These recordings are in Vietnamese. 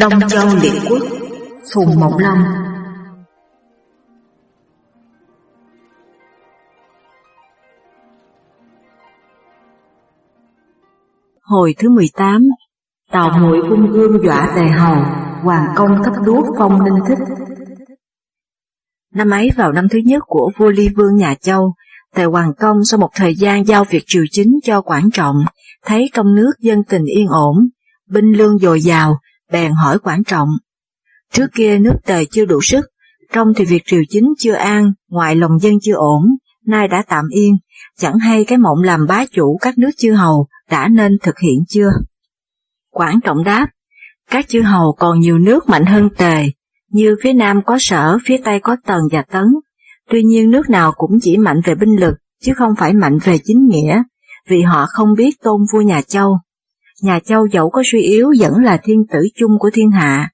Đông Châu Liệt Quốc Phùng Mộng Long Hồi thứ 18 Tào muội vung gương dọa tề hầu Hoàng công cấp đuốc phong ninh thích. Năm ấy vào năm thứ nhất của vua Ly Vương nhà Châu Tề Hoàng Công sau một thời gian giao việc triều chính cho quản trọng Thấy trong nước dân tình yên ổn Binh lương dồi dào bèn hỏi quản trọng. Trước kia nước tề chưa đủ sức, trong thì việc triều chính chưa an, ngoại lòng dân chưa ổn, nay đã tạm yên, chẳng hay cái mộng làm bá chủ các nước chư hầu đã nên thực hiện chưa? Quản trọng đáp, các chư hầu còn nhiều nước mạnh hơn tề, như phía nam có sở, phía tây có tần và tấn, tuy nhiên nước nào cũng chỉ mạnh về binh lực, chứ không phải mạnh về chính nghĩa, vì họ không biết tôn vua nhà Châu nhà Châu dẫu có suy yếu vẫn là thiên tử chung của thiên hạ.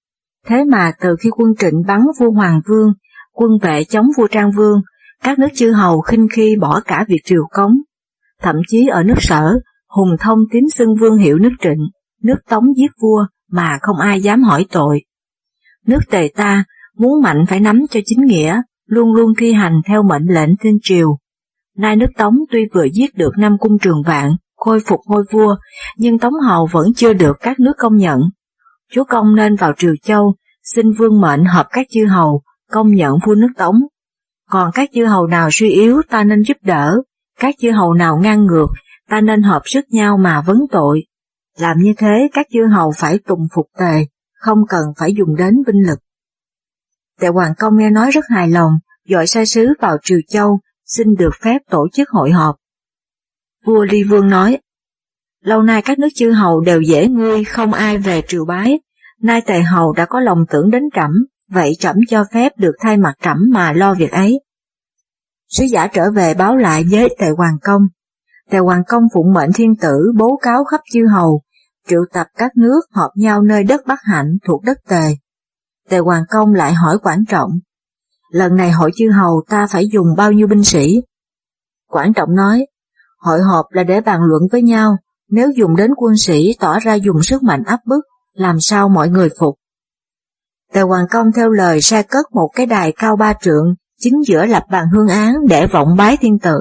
Thế mà từ khi quân trịnh bắn vua Hoàng Vương, quân vệ chống vua Trang Vương, các nước chư hầu khinh khi bỏ cả việc triều cống. Thậm chí ở nước sở, Hùng Thông tín xưng vương hiệu nước trịnh, nước tống giết vua mà không ai dám hỏi tội. Nước tề ta muốn mạnh phải nắm cho chính nghĩa, luôn luôn thi hành theo mệnh lệnh thiên triều. Nay nước Tống tuy vừa giết được năm cung trường vạn, khôi phục ngôi vua, nhưng Tống Hầu vẫn chưa được các nước công nhận. Chúa Công nên vào Triều Châu, xin vương mệnh hợp các chư hầu, công nhận vua nước Tống. Còn các chư hầu nào suy yếu ta nên giúp đỡ, các chư hầu nào ngang ngược, ta nên hợp sức nhau mà vấn tội. Làm như thế các chư hầu phải tùng phục tề, không cần phải dùng đến binh lực. Tề Hoàng Công nghe nói rất hài lòng, dội sai sứ vào Triều Châu, xin được phép tổ chức hội họp. Vua Ly Vương nói, Lâu nay các nước chư hầu đều dễ ngươi, không ai về triều bái, nay tề hầu đã có lòng tưởng đến trẫm, vậy trẫm cho phép được thay mặt trẫm mà lo việc ấy. Sứ giả trở về báo lại với tề hoàng công. Tề hoàng công phụng mệnh thiên tử bố cáo khắp chư hầu, triệu tập các nước họp nhau nơi đất Bắc Hạnh thuộc đất tề. Tề hoàng công lại hỏi quản trọng, lần này hội chư hầu ta phải dùng bao nhiêu binh sĩ? Quản trọng nói, Hội họp là để bàn luận với nhau, nếu dùng đến quân sĩ tỏ ra dùng sức mạnh áp bức, làm sao mọi người phục. Tề Hoàng Công theo lời sai cất một cái đài cao ba trượng, chính giữa lập bàn hương án để vọng bái thiên tử,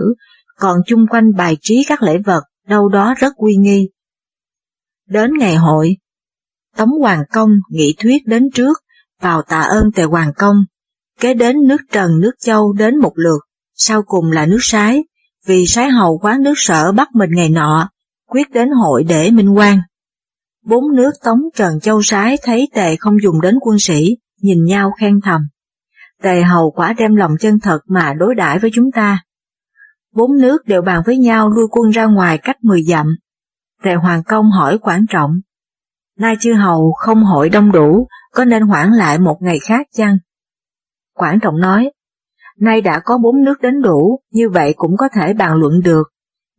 còn chung quanh bài trí các lễ vật, đâu đó rất uy nghi. Đến ngày hội, Tống Hoàng Công nghị thuyết đến trước, vào tạ ơn Tề Hoàng Công, kế đến nước Trần nước Châu đến một lượt, sau cùng là nước Sái, vì sái hầu quán nước sở bắt mình ngày nọ, quyết đến hội để minh quan. Bốn nước Tống Trần Châu Sái thấy tề không dùng đến quân sĩ, nhìn nhau khen thầm. Tề hầu quả đem lòng chân thật mà đối đãi với chúng ta. Bốn nước đều bàn với nhau lui quân ra ngoài cách mười dặm. Tề Hoàng Công hỏi quản trọng. Nay chư hầu không hội đông đủ, có nên hoãn lại một ngày khác chăng? Quản trọng nói, nay đã có bốn nước đến đủ, như vậy cũng có thể bàn luận được.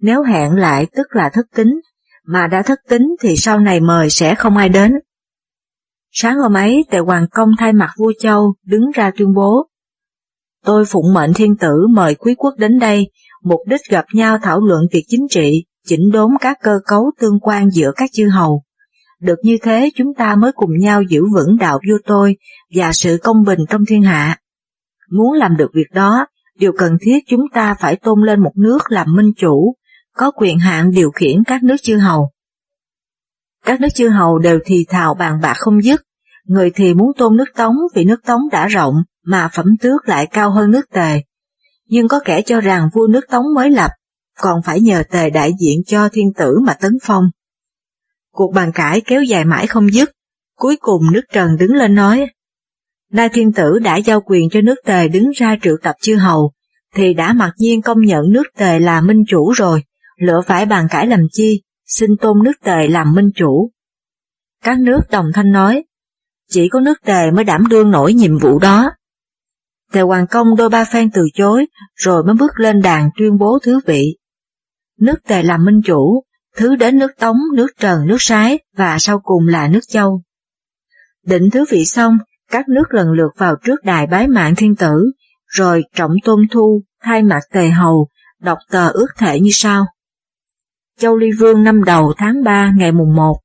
Nếu hẹn lại tức là thất tính, mà đã thất tính thì sau này mời sẽ không ai đến. Sáng hôm ấy, Tề Hoàng Công thay mặt vua Châu đứng ra tuyên bố. Tôi phụng mệnh thiên tử mời quý quốc đến đây, mục đích gặp nhau thảo luận việc chính trị, chỉnh đốn các cơ cấu tương quan giữa các chư hầu. Được như thế chúng ta mới cùng nhau giữ vững đạo vua tôi và sự công bình trong thiên hạ. Muốn làm được việc đó, điều cần thiết chúng ta phải tôn lên một nước làm minh chủ, có quyền hạn điều khiển các nước chư hầu. Các nước chư hầu đều thì thào bàn bạc không dứt, người thì muốn tôn nước Tống vì nước Tống đã rộng mà phẩm tước lại cao hơn nước Tề. Nhưng có kẻ cho rằng vua nước Tống mới lập, còn phải nhờ Tề đại diện cho thiên tử mà tấn phong. Cuộc bàn cãi kéo dài mãi không dứt, cuối cùng nước Trần đứng lên nói, Nay thiên tử đã giao quyền cho nước tề đứng ra triệu tập chư hầu, thì đã mặc nhiên công nhận nước tề là minh chủ rồi, lựa phải bàn cãi làm chi, xin tôn nước tề làm minh chủ. Các nước đồng thanh nói, chỉ có nước tề mới đảm đương nổi nhiệm vụ đó. Tề Hoàng Công đôi ba phen từ chối, rồi mới bước lên đàn tuyên bố thứ vị. Nước tề làm minh chủ, thứ đến nước Tống, nước Trần, nước Sái và sau cùng là nước Châu. Định thứ vị xong, các nước lần lượt vào trước đài bái mạng thiên tử, rồi trọng tôn thu, thay mặt tề hầu, đọc tờ ước thể như sau. Châu Ly Vương năm đầu tháng 3 ngày mùng 1,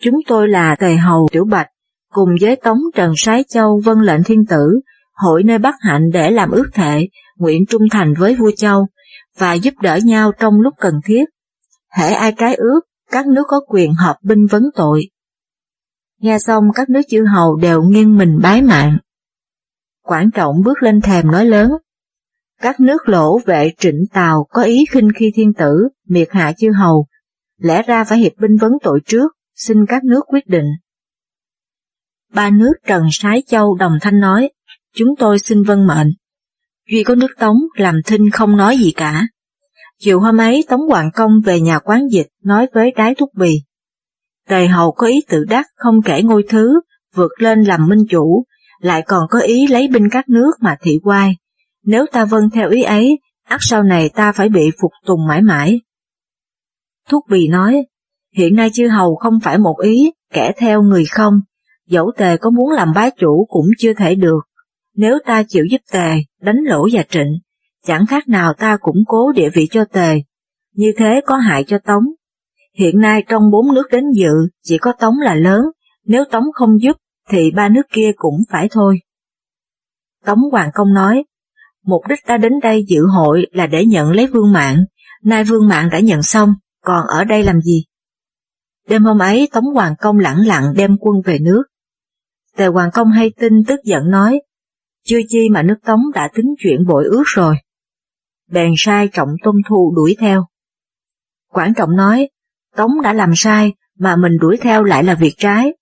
chúng tôi là tề hầu Tiểu Bạch, cùng với Tống Trần Sái Châu vân lệnh thiên tử, hội nơi Bắc Hạnh để làm ước thệ, nguyện trung thành với vua Châu, và giúp đỡ nhau trong lúc cần thiết. Hễ ai cái ước, các nước có quyền hợp binh vấn tội. Nghe xong các nước chư hầu đều nghiêng mình bái mạng. Quảng trọng bước lên thèm nói lớn. Các nước lỗ vệ trịnh tàu có ý khinh khi thiên tử, miệt hạ chư hầu, lẽ ra phải hiệp binh vấn tội trước, xin các nước quyết định. Ba nước Trần Sái Châu đồng thanh nói, chúng tôi xin vân mệnh. Duy có nước Tống làm thinh không nói gì cả. Chiều hôm ấy Tống Hoàng Công về nhà quán dịch nói với đái thúc bì. Tề hầu có ý tự đắc không kể ngôi thứ, vượt lên làm minh chủ, lại còn có ý lấy binh các nước mà thị quai. Nếu ta vâng theo ý ấy, ắt sau này ta phải bị phục tùng mãi mãi. Thúc bì nói, hiện nay chư hầu không phải một ý, kẻ theo người không, dẫu tề có muốn làm bá chủ cũng chưa thể được. Nếu ta chịu giúp tề, đánh lỗ và trịnh, chẳng khác nào ta củng cố địa vị cho tề, như thế có hại cho Tống. Hiện nay trong bốn nước đến dự, chỉ có Tống là lớn, nếu Tống không giúp, thì ba nước kia cũng phải thôi. Tống Hoàng Công nói, mục đích ta đến đây dự hội là để nhận lấy vương mạng, nay vương mạng đã nhận xong, còn ở đây làm gì? Đêm hôm ấy Tống Hoàng Công lẳng lặng đem quân về nước. Tề Hoàng Công hay tin tức giận nói, chưa chi mà nước Tống đã tính chuyện bội ước rồi. Bèn sai trọng tôn thu đuổi theo. Quảng trọng nói, Tống đã làm sai, mà mình đuổi theo lại là việc trái.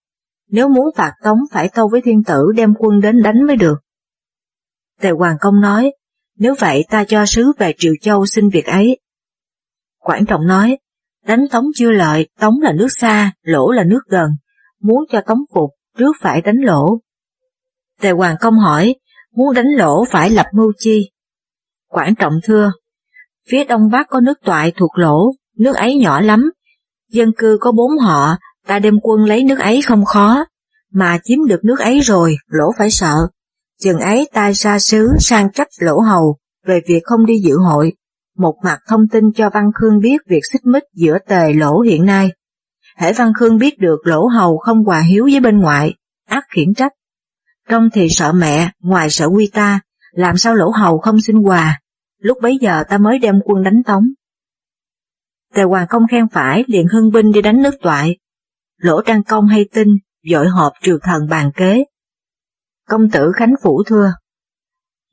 Nếu muốn phạt Tống phải tâu với thiên tử đem quân đến đánh mới được. Tề Hoàng Công nói, nếu vậy ta cho sứ về Triều Châu xin việc ấy. Quảng Trọng nói, đánh Tống chưa lợi, Tống là nước xa, lỗ là nước gần, muốn cho Tống phục, trước phải đánh lỗ. Tề Hoàng Công hỏi, muốn đánh lỗ phải lập mưu chi? Quảng Trọng thưa, phía đông bắc có nước toại thuộc lỗ, nước ấy nhỏ lắm, dân cư có bốn họ, ta đem quân lấy nước ấy không khó, mà chiếm được nước ấy rồi, lỗ phải sợ. Chừng ấy tai xa xứ sang trách lỗ hầu về việc không đi dự hội, một mặt thông tin cho Văn Khương biết việc xích mích giữa tề lỗ hiện nay. Hễ Văn Khương biết được lỗ hầu không hòa hiếu với bên ngoại, ác khiển trách. Trong thì sợ mẹ, ngoài sợ quy ta, làm sao lỗ hầu không xin hòa, lúc bấy giờ ta mới đem quân đánh tống. Tề Hoàng Công khen phải liền hưng binh đi đánh nước toại. Lỗ Trang Công hay tin, dội họp triều thần bàn kế. Công tử Khánh Phủ thưa,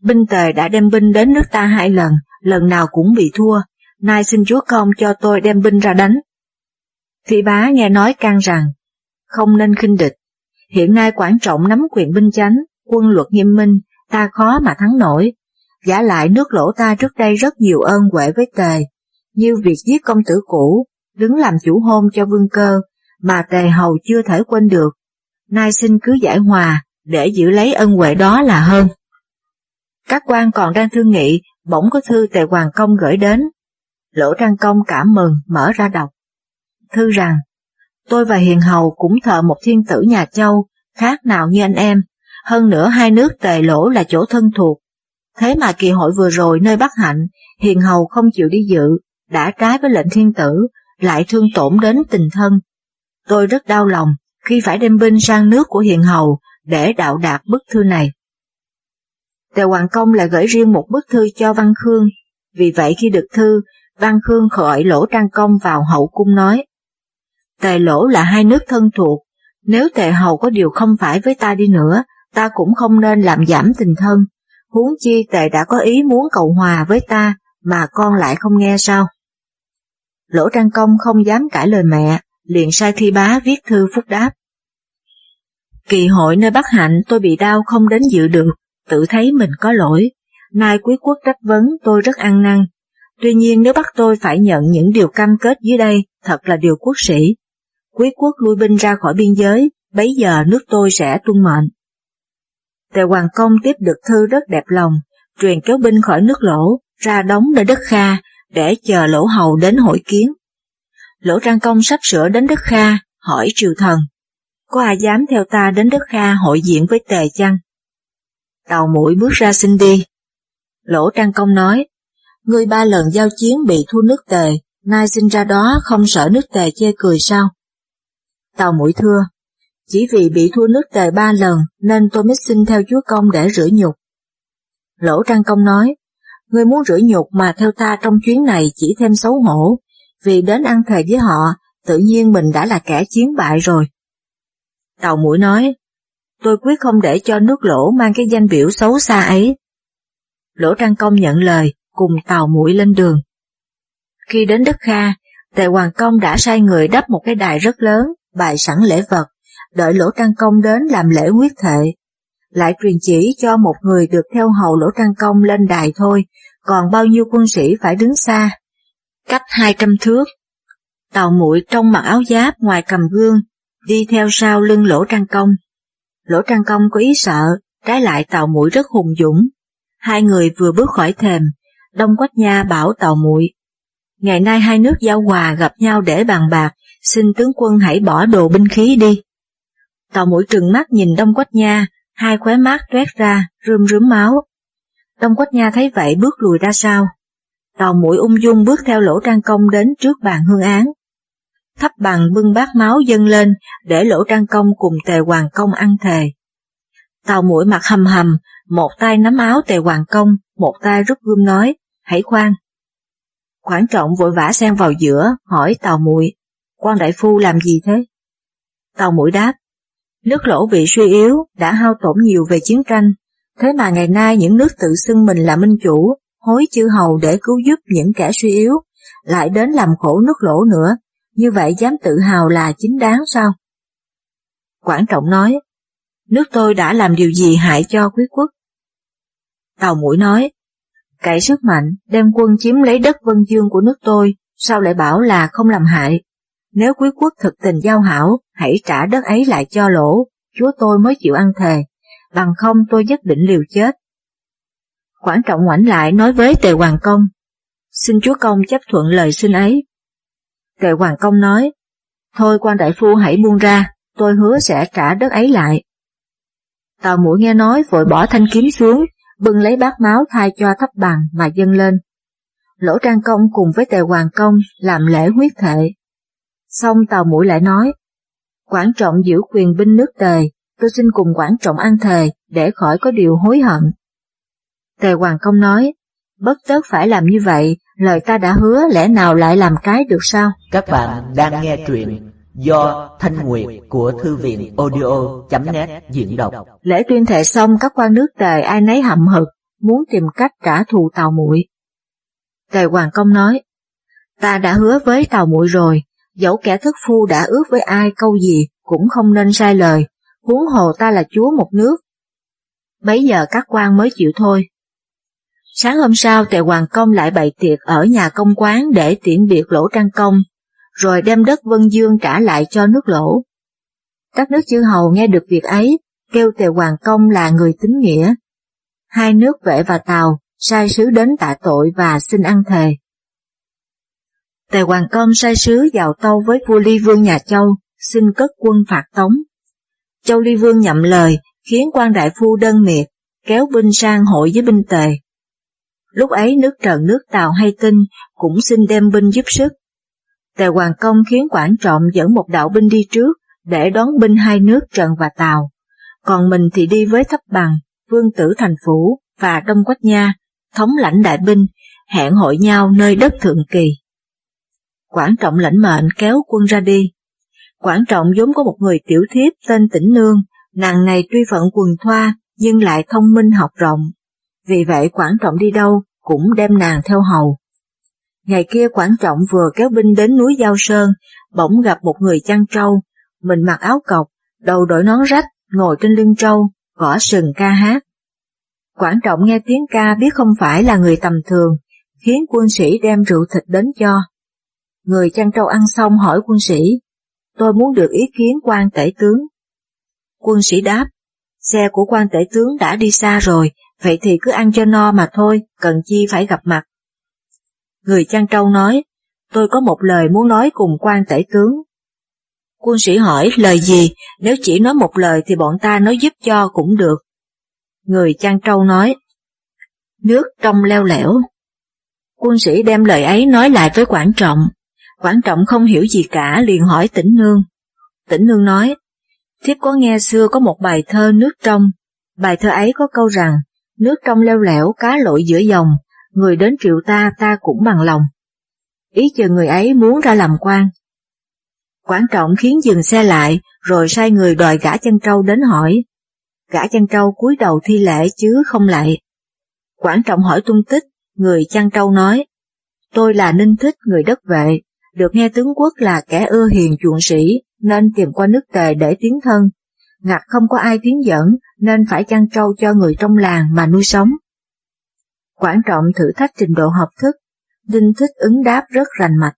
binh tề đã đem binh đến nước ta hai lần, lần nào cũng bị thua, nay xin chúa công cho tôi đem binh ra đánh. Thị bá nghe nói can rằng, không nên khinh địch, hiện nay quản trọng nắm quyền binh chánh, quân luật nghiêm minh, ta khó mà thắng nổi. Giả lại nước lỗ ta trước đây rất nhiều ơn huệ với tề, như việc giết công tử cũ, đứng làm chủ hôn cho vương cơ, mà tề hầu chưa thể quên được. Nay xin cứ giải hòa, để giữ lấy ân huệ đó là hơn. Các quan còn đang thương nghị, bỗng có thư tề hoàng công gửi đến. Lỗ Trang Công cảm mừng, mở ra đọc. Thư rằng, tôi và Hiền Hầu cũng thờ một thiên tử nhà Châu, khác nào như anh em, hơn nữa hai nước tề lỗ là chỗ thân thuộc. Thế mà kỳ hội vừa rồi nơi Bắc Hạnh, Hiền Hầu không chịu đi dự, đã trái với lệnh thiên tử, lại thương tổn đến tình thân. Tôi rất đau lòng khi phải đem binh sang nước của Hiền Hầu để đạo đạt bức thư này. Tề Hoàng Công lại gửi riêng một bức thư cho Văn Khương, vì vậy khi được thư, Văn Khương gọi Lỗ Trang Công vào hậu cung nói. Tề Lỗ là hai nước thân thuộc, nếu Tề Hầu có điều không phải với ta đi nữa, ta cũng không nên làm giảm tình thân, huống chi Tề đã có ý muốn cầu hòa với ta, mà con lại không nghe sao. Lỗ Trang Công không dám cãi lời mẹ, liền sai thi bá viết thư phúc đáp. Kỳ hội nơi Bắc Hạnh tôi bị đau không đến dự được, tự thấy mình có lỗi. Nay quý quốc trách vấn tôi rất ăn năn. Tuy nhiên nếu bắt tôi phải nhận những điều cam kết dưới đây, thật là điều quốc sĩ. Quý quốc lui binh ra khỏi biên giới, bấy giờ nước tôi sẽ tuân mệnh. Tề Hoàng Công tiếp được thư rất đẹp lòng, truyền kéo binh khỏi nước lỗ, ra đóng nơi đất Kha, để chờ lỗ hầu đến hội kiến. Lỗ Trang Công sắp sửa đến đất Kha, hỏi triều thần, có ai dám theo ta đến đất Kha hội diện với tề chăng? Tàu mũi bước ra xin đi. Lỗ Trang Công nói, ngươi ba lần giao chiến bị thua nước tề, nay sinh ra đó không sợ nước tề chê cười sao? Tàu mũi thưa, Chỉ vì bị thua nước tề ba lần nên tôi mới xin theo chúa công để rửa nhục. Lỗ Trang Công nói, ngươi muốn rửa nhục mà theo ta trong chuyến này chỉ thêm xấu hổ, vì đến ăn thề với họ, tự nhiên mình đã là kẻ chiến bại rồi. Tàu mũi nói, tôi quyết không để cho nước lỗ mang cái danh biểu xấu xa ấy. Lỗ Trang Công nhận lời, cùng tàu mũi lên đường. Khi đến đất Kha, Tề Hoàng Công đã sai người đắp một cái đài rất lớn, bày sẵn lễ vật, đợi Lỗ Trang Công đến làm lễ quyết thệ. Lại truyền chỉ cho một người được theo hầu Lỗ Trang Công lên đài thôi, còn bao nhiêu quân sĩ phải đứng xa, cách hai trăm thước. Tàu mũi trong mặc áo giáp ngoài cầm gương, đi theo sau lưng Lỗ Trang Công. Lỗ Trang Công có ý sợ, trái lại tàu mũi rất hùng dũng. Hai người vừa bước khỏi thềm, Đông Quách Nha bảo tàu mũi. Ngày nay hai nước giao hòa gặp nhau để bàn bạc, xin tướng quân hãy bỏ đồ binh khí đi. Tàu mũi trừng mắt nhìn Đông Quách Nha, hai khóe mắt toét ra, rơm rướm máu. Đông Quách Nha thấy vậy bước lùi ra sau. Tàu mũi ung dung bước theo lỗ trang công đến trước bàn hương án. Thấp bằng bưng bát máu dâng lên để lỗ trang công cùng tề hoàng công ăn thề. Tàu mũi mặt hầm hầm, một tay nắm áo tề hoàng công, một tay rút gươm nói, hãy khoan. Quảng trọng vội vã xen vào giữa, hỏi tàu mũi, quan đại phu làm gì thế? Tàu mũi đáp, nước lỗ bị suy yếu, đã hao tổn nhiều về chiến tranh, thế mà ngày nay những nước tự xưng mình là minh chủ, hối chư hầu để cứu giúp những kẻ suy yếu, lại đến làm khổ nước lỗ nữa, như vậy dám tự hào là chính đáng sao? Quảng Trọng nói, nước tôi đã làm điều gì hại cho quý quốc? Tàu mũi nói, cậy sức mạnh đem quân chiếm lấy đất vân dương của nước tôi, sao lại bảo là không làm hại? Nếu quý quốc thực tình giao hảo, hãy trả đất ấy lại cho lỗ, chúa tôi mới chịu ăn thề, bằng không tôi nhất định liều chết. Quảng trọng ngoảnh lại nói với Tề Hoàng Công, xin chúa công chấp thuận lời xin ấy. Tề Hoàng Công nói, thôi quan đại phu hãy buông ra, tôi hứa sẽ trả đất ấy lại. Tào mũi nghe nói vội bỏ thanh kiếm xuống, bưng lấy bát máu thay cho thấp bằng mà dâng lên. Lỗ Trang Công cùng với Tề Hoàng Công làm lễ huyết thệ. Xong Tào mũi lại nói, Quảng trọng giữ quyền binh nước tề, tôi xin cùng Quảng trọng ăn thề để khỏi có điều hối hận. Tề Hoàng Công nói, bất tất phải làm như vậy, lời ta đã hứa lẽ nào lại làm cái được sao? Các bạn đang nghe truyện do Thanh Nguyệt của Thư viện audio.net diễn đọc. Lễ tuyên thệ xong các quan nước tề ai nấy hậm hực, muốn tìm cách trả thù Tào Muội. Tề Hoàng Công nói, ta đã hứa với Tào Muội rồi, dẫu kẻ thất phu đã ước với ai câu gì cũng không nên sai lời, huống hồ ta là chúa một nước. Bấy giờ các quan mới chịu thôi. Sáng hôm sau Tề Hoàng Công lại bày tiệc ở nhà công quán để tiễn biệt lỗ trang công, rồi đem đất Vân Dương trả lại cho nước lỗ. Các nước chư hầu nghe được việc ấy, kêu Tề Hoàng Công là người tính nghĩa. Hai nước vệ và Tàu sai sứ đến tạ tội và xin ăn thề. Tề Hoàng Công sai sứ vào tâu với vua Ly Vương nhà Châu, xin cất quân phạt tống. Châu Ly Vương nhậm lời, khiến quan đại phu đơn miệt, kéo binh sang hội với binh tề. Lúc ấy nước Trần nước Tàu hay tin cũng xin đem binh giúp sức. Tề Hoàng Công khiến Quảng Trọng dẫn một đạo binh đi trước để đón binh hai nước Trần và Tàu, còn mình thì đi với Thấp Bằng, Vương Tử Thành Phủ và Đông Quách Nha, thống lãnh đại binh, hẹn hội nhau nơi đất Thượng Kỳ. Quảng Trọng lãnh mệnh kéo quân ra đi. Quảng Trọng vốn có một người tiểu thiếp tên Tĩnh Nương, nàng này tuy phận quần thoa nhưng lại thông minh học rộng, vì vậy Quảng Trọng đi đâu cũng đem nàng theo hầu. Ngày kia Quảng Trọng vừa kéo binh đến núi Giao Sơn, bỗng gặp một người chăn trâu, mình mặc áo cọc, đầu đội nón rách, ngồi trên lưng trâu, gõ sừng ca hát. Quảng Trọng nghe tiếng ca biết không phải là người tầm thường, khiến quân sĩ đem rượu thịt đến cho. Người chăn trâu ăn xong hỏi quân sĩ, tôi muốn được ý kiến quan tể tướng. Quân sĩ đáp, xe của quan tể tướng đã đi xa rồi, vậy thì cứ ăn cho no mà thôi, cần chi phải gặp mặt. Người chăn trâu nói, tôi có một lời muốn nói cùng quan tể tướng. Quân sĩ hỏi lời gì, nếu chỉ nói một lời thì bọn ta nói giúp cho cũng được. Người chăn trâu nói, nước trong leo lẻo. Quân sĩ đem lời ấy nói lại với quản Trọng. quản Trọng không hiểu gì cả liền hỏi tỉnh nương. Tỉnh nương nói, Thiếp có nghe xưa có một bài thơ nước trong, bài thơ ấy có câu rằng, nước trong leo lẻo cá lội giữa dòng, người đến triệu ta ta cũng bằng lòng. Ý chờ người ấy muốn ra làm quan. Quảng trọng khiến dừng xe lại, rồi sai người đòi gã chân trâu đến hỏi. Gã chân trâu cúi đầu thi lễ chứ không lại. Quảng trọng hỏi tung tích, người chăn trâu nói, tôi là Ninh Thích người đất vệ, được nghe tướng quốc là kẻ ưa hiền chuộng sĩ, nên tìm qua nước tề để tiến thân. Ngặt không có ai tiếng dẫn, nên phải chăn trâu cho người trong làng mà nuôi sống. Quảng trọng thử thách trình độ học thức, Đinh Thích ứng đáp rất rành mạch.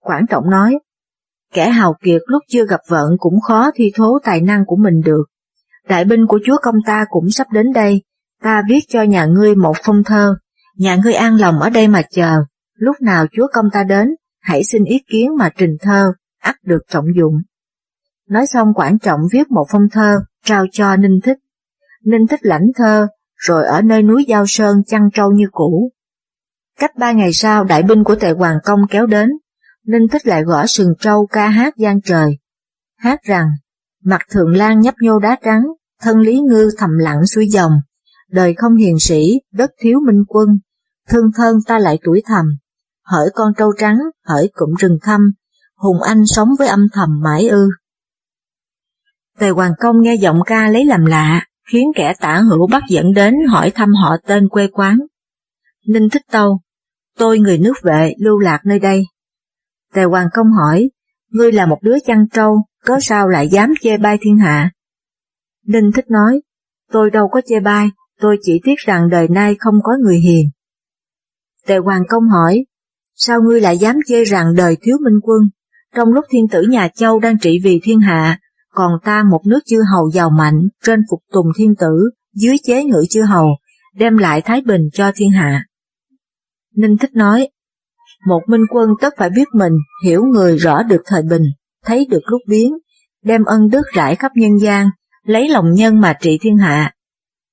Quảng trọng nói, kẻ hào kiệt lúc chưa gặp vận cũng khó thi thố tài năng của mình được. Đại binh của chúa công ta cũng sắp đến đây, ta viết cho nhà ngươi một phong thơ, nhà ngươi an lòng ở đây mà chờ, lúc nào chúa công ta đến, hãy xin ý kiến mà trình thơ, ắt được trọng dụng. Nói xong Quảng Trọng viết một phong thơ, trao cho Ninh Thích. Ninh Thích lãnh thơ, rồi ở nơi núi Giao Sơn chăn trâu như cũ. Cách ba ngày sau đại binh của tề Hoàng Công kéo đến, Ninh Thích lại gõ sừng trâu ca hát gian trời. Hát rằng, mặt thượng lan nhấp nhô đá trắng, thân lý ngư thầm lặng xuôi dòng, đời không hiền sĩ, đất thiếu minh quân, thương thân ta lại tuổi thầm, hỡi con trâu trắng, hỡi cụm rừng thăm, Hùng Anh sống với âm thầm mãi ư. Tề Hoàng Công nghe giọng ca lấy làm lạ, khiến kẻ tả hữu bắt dẫn đến hỏi thăm họ tên quê quán. Ninh Thích Tâu, tôi người nước vệ lưu lạc nơi đây. Tề Hoàng Công hỏi, ngươi là một đứa chăn trâu, có sao lại dám chê bai thiên hạ? Ninh Thích nói, tôi đâu có chê bai, tôi chỉ tiếc rằng đời nay không có người hiền. Tề Hoàng Công hỏi, sao ngươi lại dám chê rằng đời thiếu minh quân, trong lúc thiên tử nhà Châu đang trị vì thiên hạ, còn ta một nước chư hầu giàu mạnh, trên phục tùng thiên tử, dưới chế ngự chư hầu, đem lại thái bình cho thiên hạ. Ninh Thích nói, một minh quân tất phải biết mình, hiểu người rõ được thời bình, thấy được lúc biến, đem ân đức rải khắp nhân gian, lấy lòng nhân mà trị thiên hạ.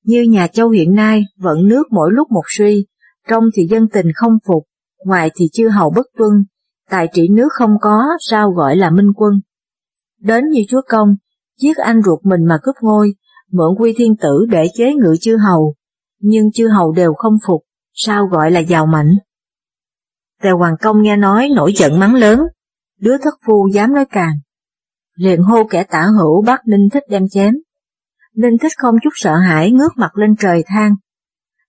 Như nhà châu hiện nay, vận nước mỗi lúc một suy, trong thì dân tình không phục, ngoài thì chư hầu bất tuân, tài trị nước không có, sao gọi là minh quân. Đến như chúa công, giết anh ruột mình mà cướp ngôi, mượn quy thiên tử để chế ngự chư hầu, nhưng chư hầu đều không phục, sao gọi là giàu mạnh. Tề Hoàng Công nghe nói nổi giận mắng lớn, đứa thất phu dám nói càng. Liền hô kẻ tả hữu bắt Ninh Thích đem chém. Ninh Thích không chút sợ hãi ngước mặt lên trời than.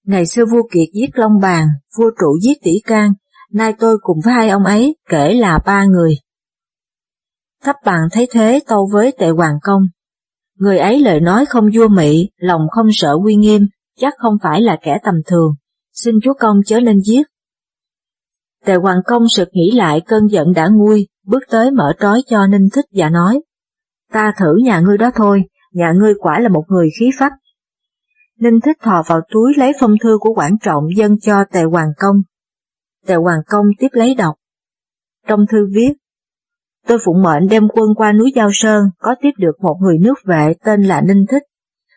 Ngày xưa vua Kiệt giết Long Bàn, vua trụ giết Tỷ Can, nay tôi cùng với hai ông ấy kể là ba người. Thấp bằng thấy thế tâu với tệ hoàng công. Người ấy lời nói không vua mị, lòng không sợ uy nghiêm, chắc không phải là kẻ tầm thường, xin chúa công chớ nên giết. Tề hoàng công sực nghĩ lại cơn giận đã nguôi, bước tới mở trói cho Ninh Thích và nói, ta thử nhà ngươi đó thôi, nhà ngươi quả là một người khí phách. Ninh Thích thò vào túi lấy phong thư của quản trọng dâng cho Tề Hoàng Công. Tề Hoàng Công tiếp lấy đọc. Trong thư viết, tôi phụng mệnh đem quân qua núi Giao Sơn có tiếp được một người nước vệ tên là Ninh Thích.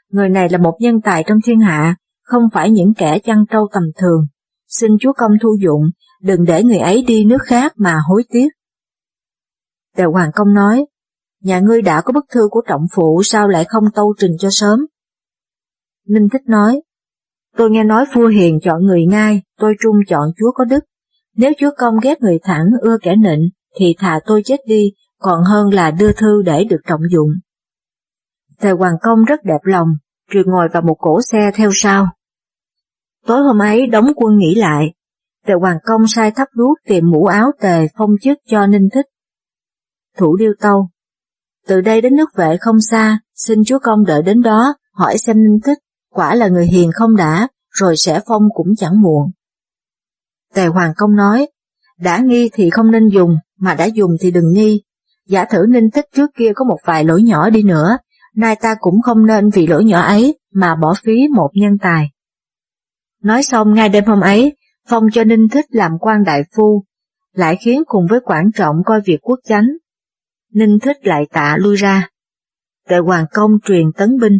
Người này là một nhân tài trong thiên hạ, không phải những kẻ chăn trâu tầm thường. Xin chúa công thu dụng, đừng để người ấy đi nước khác mà hối tiếc. Tề Hoàng Công nói, nhà ngươi đã có bức thư của trọng phụ sao lại không tâu trình cho sớm? Ninh Thích nói, tôi nghe nói vua hiền chọn người ngay, tôi trung chọn chúa có đức. Nếu chúa công ghét người thẳng ưa kẻ nịnh, thì thà tôi chết đi, còn hơn là đưa thư để được trọng dụng. Tề Hoàng Công rất đẹp lòng, rồi ngồi vào một cổ xe theo sau. Tối hôm ấy đóng quân nghỉ lại, Tề Hoàng Công sai thắp đuốc tìm mũ áo tề phong chức cho Ninh Thích. Thủ điêu tâu, từ đây đến nước vệ không xa, xin chúa công đợi đến đó, hỏi xem Ninh Thích, quả là người hiền không đã, rồi sẽ phong cũng chẳng muộn. Tề Hoàng Công nói, đã nghi thì không nên dùng, mà đã dùng thì đừng nghi. Giả thử ninh tích trước kia có một vài lỗi nhỏ đi nữa, nay ta cũng không nên vì lỗi nhỏ ấy mà bỏ phí một nhân tài. Nói xong ngay đêm hôm ấy, phong cho ninh thích làm quan đại phu, lại khiến cùng với quản trọng coi việc quốc chánh. Ninh thích lại tạ lui ra. Tề Hoàng Công truyền tấn binh.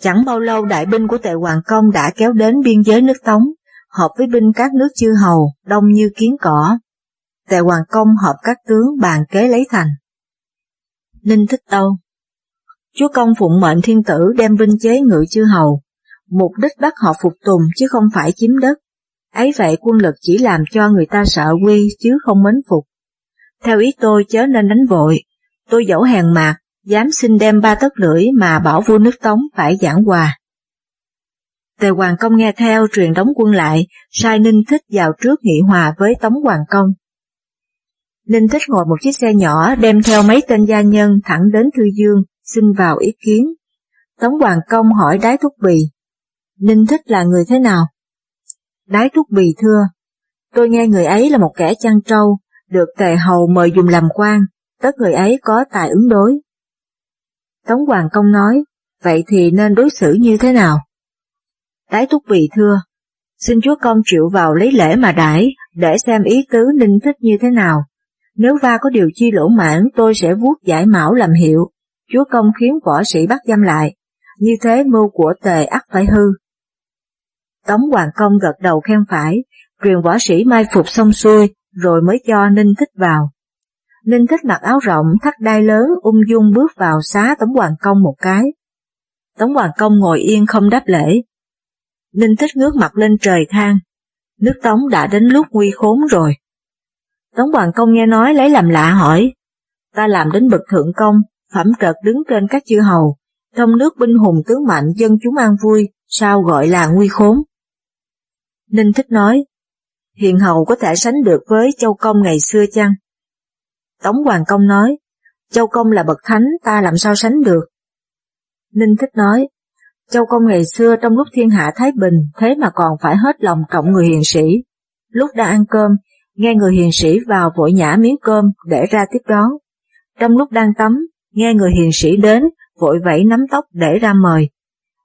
Chẳng bao lâu đại binh của Tề Hoàng Công đã kéo đến biên giới nước Tống, hợp với binh các nước chư hầu, đông như kiến cỏ. Tề Hoàng Công họp các tướng bàn kế lấy thành. Ninh Thích Tâu Chúa công phụng mệnh thiên tử đem binh chế ngự chư hầu, mục đích bắt họ phục tùng chứ không phải chiếm đất. Ấy vậy quân lực chỉ làm cho người ta sợ quy chứ không mến phục. Theo ý tôi chớ nên đánh vội, tôi dẫu hèn mạc, dám xin đem ba tấc lưỡi mà bảo vua nước Tống phải giảng hòa. Tề Hoàng Công nghe theo truyền đóng quân lại, sai Ninh Thích vào trước nghị hòa với Tống Hoàng Công. Ninh Thích ngồi một chiếc xe nhỏ đem theo mấy tên gia nhân thẳng đến Thư Dương, xin vào ý kiến. Tống Hoàng Công hỏi Đái Thúc Bì, Ninh Thích là người thế nào? Đái Thúc Bì thưa, tôi nghe người ấy là một kẻ chăn trâu, được tề hầu mời dùng làm quan, tất người ấy có tài ứng đối. Tống Hoàng Công nói, vậy thì nên đối xử như thế nào? Đái Thúc Bì thưa, xin chúa công chịu vào lấy lễ mà đãi, để xem ý tứ ninh thích như thế nào. Nếu va có điều chi lỗ mãn tôi sẽ vuốt giải mão làm hiệu, chúa công khiến võ sĩ bắt giam lại, như thế mưu của tề ắt phải hư. Tống Hoàng Công gật đầu khen phải, truyền võ sĩ mai phục xong xuôi, rồi mới cho Ninh Thích vào. Ninh Thích mặc áo rộng, thắt đai lớn, ung dung bước vào xá Tống Hoàng Công một cái. Tống Hoàng Công ngồi yên không đáp lễ. Ninh Thích ngước mặt lên trời than, nước Tống đã đến lúc nguy khốn rồi. Tống Hoàng Công nghe nói lấy làm lạ hỏi, ta làm đến bậc thượng công, phẩm trật đứng trên các chư hầu, trong nước binh hùng tướng mạnh dân chúng an vui, sao gọi là nguy khốn? Ninh Thích nói, hiền hầu có thể sánh được với châu công ngày xưa chăng? Tống Hoàng Công nói, châu công là bậc thánh ta làm sao sánh được? Ninh Thích nói, châu công ngày xưa trong lúc thiên hạ thái bình thế mà còn phải hết lòng trọng người hiền sĩ. Lúc đang ăn cơm, nghe người hiền sĩ vào vội nhả miếng cơm để ra tiếp đón. Trong lúc đang tắm, nghe người hiền sĩ đến, vội vẫy nắm tóc để ra mời.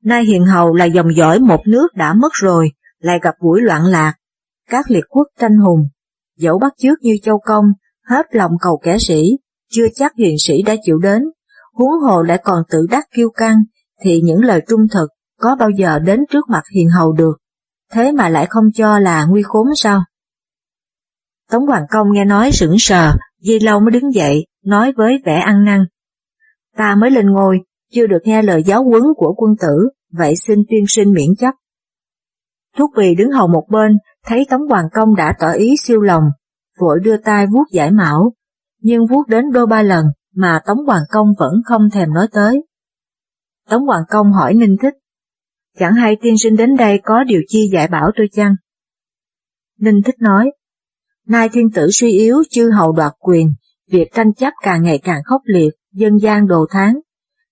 Nay hiền hầu là dòng dõi một nước đã mất rồi, lại gặp buổi loạn lạc. Các liệt quốc tranh hùng, dẫu bắt chước như châu công, hết lòng cầu kẻ sĩ, chưa chắc hiền sĩ đã chịu đến, huống hồ lại còn tự đắc kiêu căng, thì những lời trung thực có bao giờ đến trước mặt hiền hầu được, thế mà lại không cho là nguy khốn sao? Tống Hoàng Công nghe nói sững sờ, dây lâu mới đứng dậy, nói với vẻ ăn năn. Ta mới lên ngôi, chưa được nghe lời giáo huấn của quân tử, vậy xin tuyên sinh miễn chấp. Thuốc bì đứng hầu một bên, thấy Tống Hoàng Công đã tỏ ý siêu lòng, vội đưa tay vuốt giải mão, nhưng vuốt đến đôi ba lần mà Tống Hoàng Công vẫn không thèm nói tới. Tống Hoàng Công hỏi Ninh Thích, chẳng hay tiên sinh đến đây có điều chi dạy bảo tôi chăng? Ninh Thích nói, nay thiên tử suy yếu chư hầu đoạt quyền, việc tranh chấp càng ngày càng khốc liệt, dân gian đồ tháng.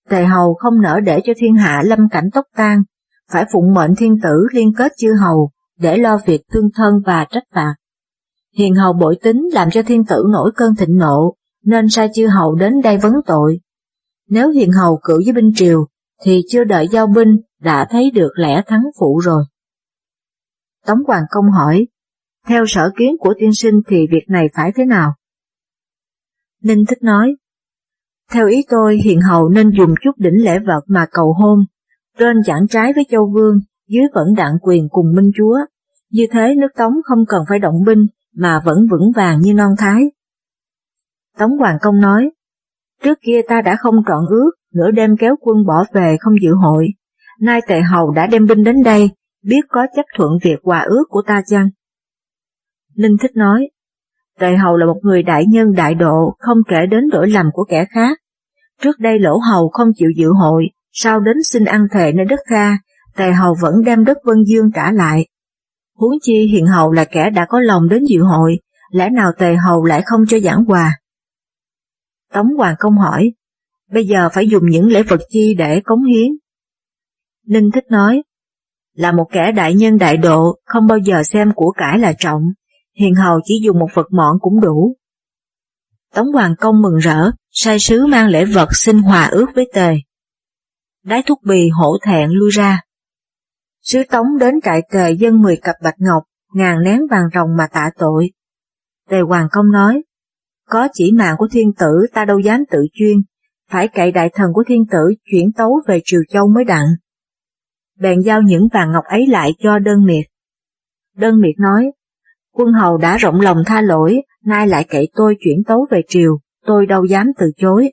Tề hầu không nỡ để cho thiên hạ lâm cảnh tốc tan, phải phụng mệnh thiên tử liên kết chư hầu để lo việc thương thân và trách phạt. Hiền hầu bội tính làm cho thiên tử nổi cơn thịnh nộ, nên sai chư hầu đến đây vấn tội. Nếu hiền hầu cử với binh triều, thì chưa đợi giao binh đã thấy được lẽ thắng phụ rồi. Tống Hoàng Công hỏi, theo sở kiến của tiên sinh thì việc này phải thế nào? Ninh Thích nói, theo ý tôi hiền hầu nên dùng chút đỉnh lễ vật mà cầu hôn, trên giảng trái với châu vương, dưới vẫn đặng quyền cùng minh chúa. Như thế nước Tống không cần phải động binh mà vẫn vững vàng như non thái. Tống Hoàng Công nói, trước kia ta đã không trọn ước, nửa đêm kéo quân bỏ về không dự hội. Nay tệ hầu đã đem binh đến đây, biết có chấp thuận việc hòa ước của ta chăng? Ninh Thích nói, tề hầu là một người đại nhân đại độ, không kể đến lỗi lầm của kẻ khác. Trước đây lỗ hầu không chịu dự hội, sau đến xin ăn thề nơi đất Kha, tề hầu vẫn đem đất Vân Dương trả lại. Huống chi hiền hầu là kẻ đã có lòng đến dự hội, lẽ nào tề hầu lại không cho giảng quà? Tống Hoàng Công hỏi, bây giờ phải dùng những lễ vật chi để cống hiến? Ninh Thích nói, là một kẻ đại nhân đại độ, không bao giờ xem của cải là trọng, hiền hầu chỉ dùng một vật mọn cũng đủ. Tống Hoàng Công mừng rỡ, sai sứ mang lễ vật xin hòa ước với tề. Đái thúc bì hổ thẹn lui ra. Sứ Tống đến trại tề dân mười cặp bạch ngọc, ngàn nén vàng rồng mà tạ tội. Tề Hoàng Công nói, có chỉ mạng của thiên tử ta đâu dám tự chuyên, phải cậy đại thần của thiên tử chuyển tấu về Triều Châu mới đặng. Bèn giao những vàng ngọc ấy lại cho đơn miệt. Đơn miệt nói, quân hầu đã rộng lòng tha lỗi, nay lại cậy tôi chuyển tấu về Triều, tôi đâu dám từ chối.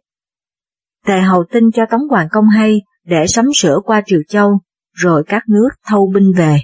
Tề hầu tin cho Tống Hoàng Công hay để sắm sửa qua Triều Châu, rồi các nước thâu binh về.